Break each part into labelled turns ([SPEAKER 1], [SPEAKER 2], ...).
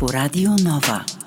[SPEAKER 1] Get Spirited по Радио Нова.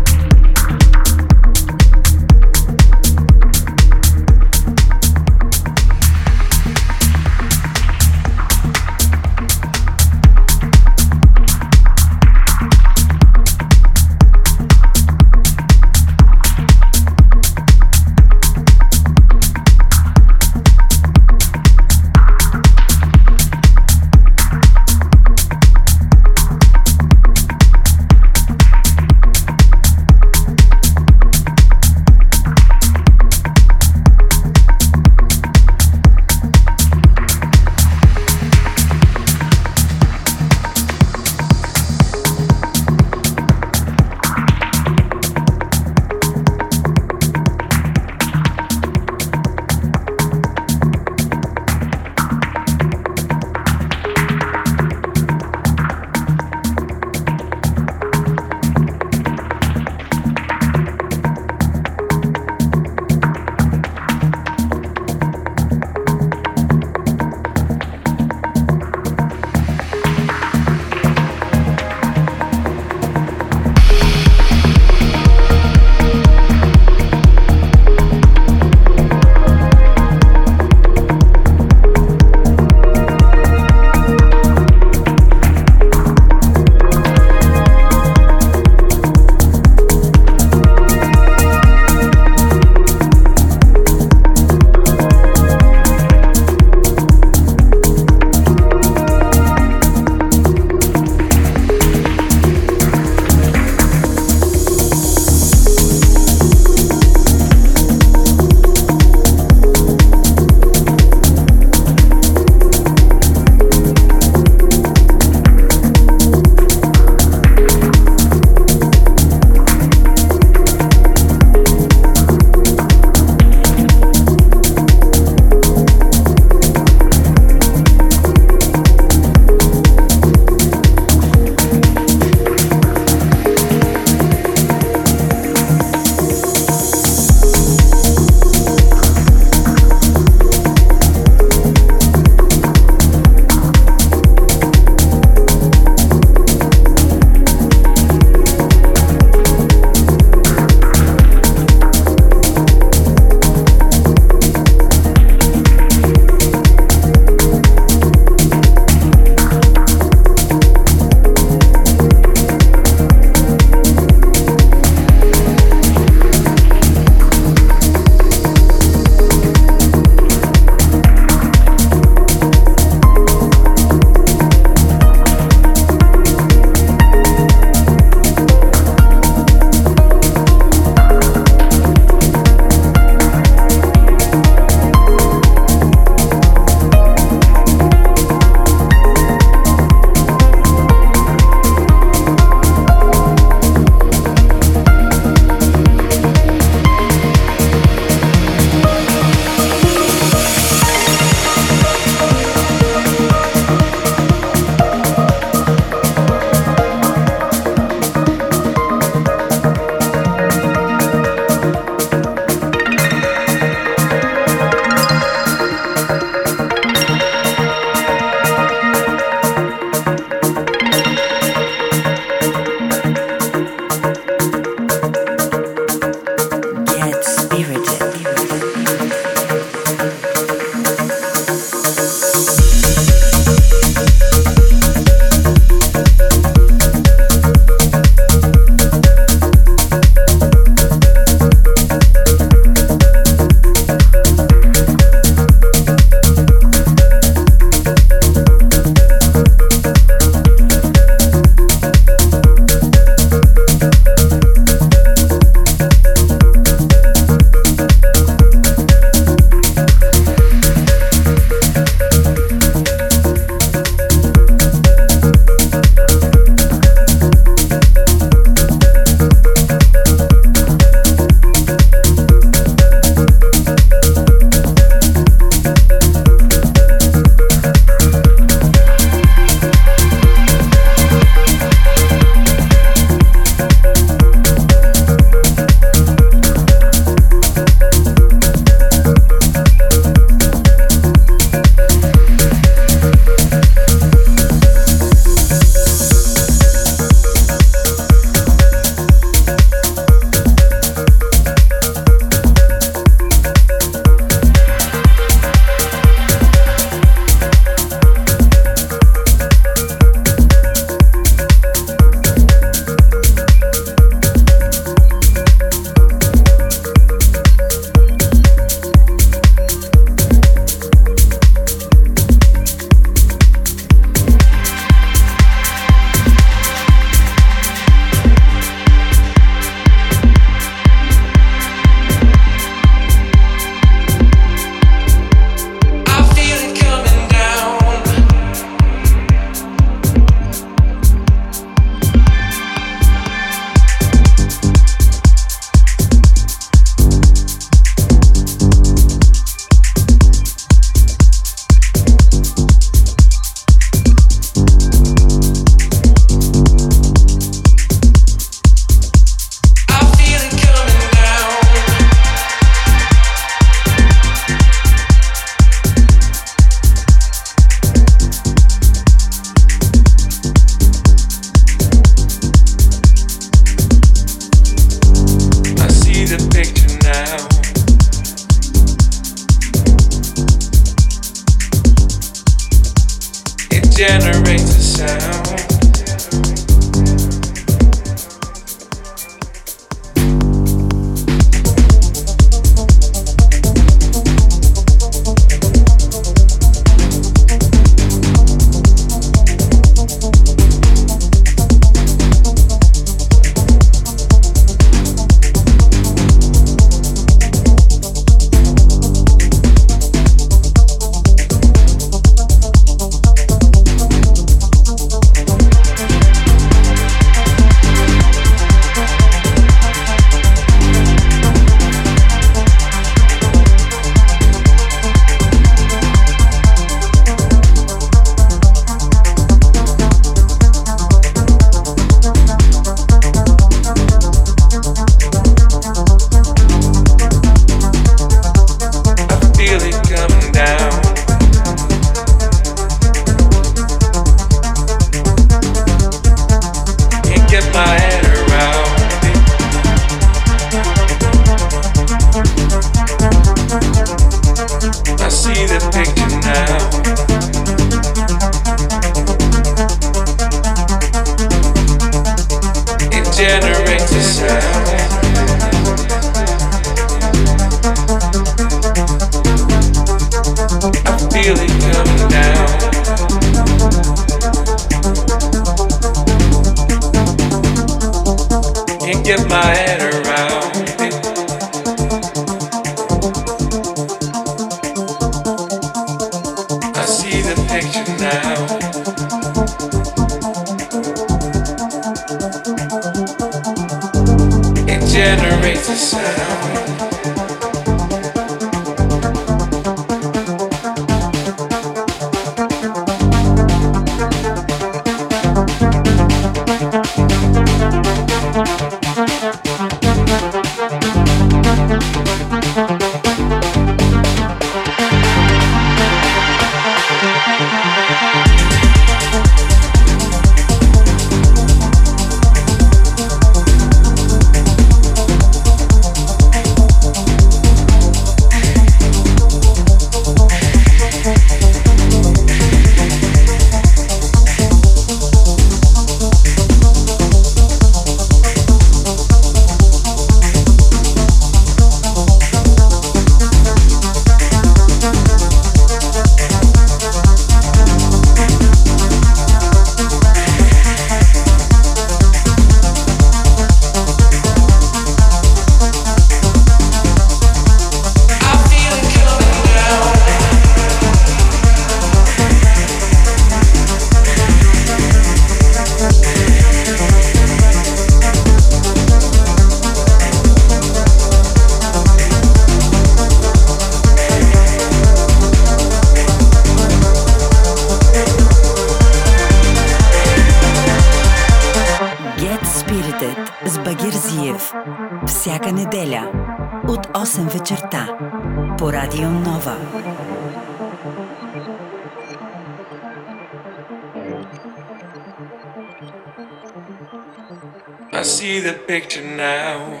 [SPEAKER 2] Picture now.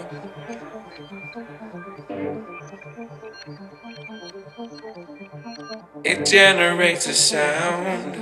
[SPEAKER 2] It generates a sound.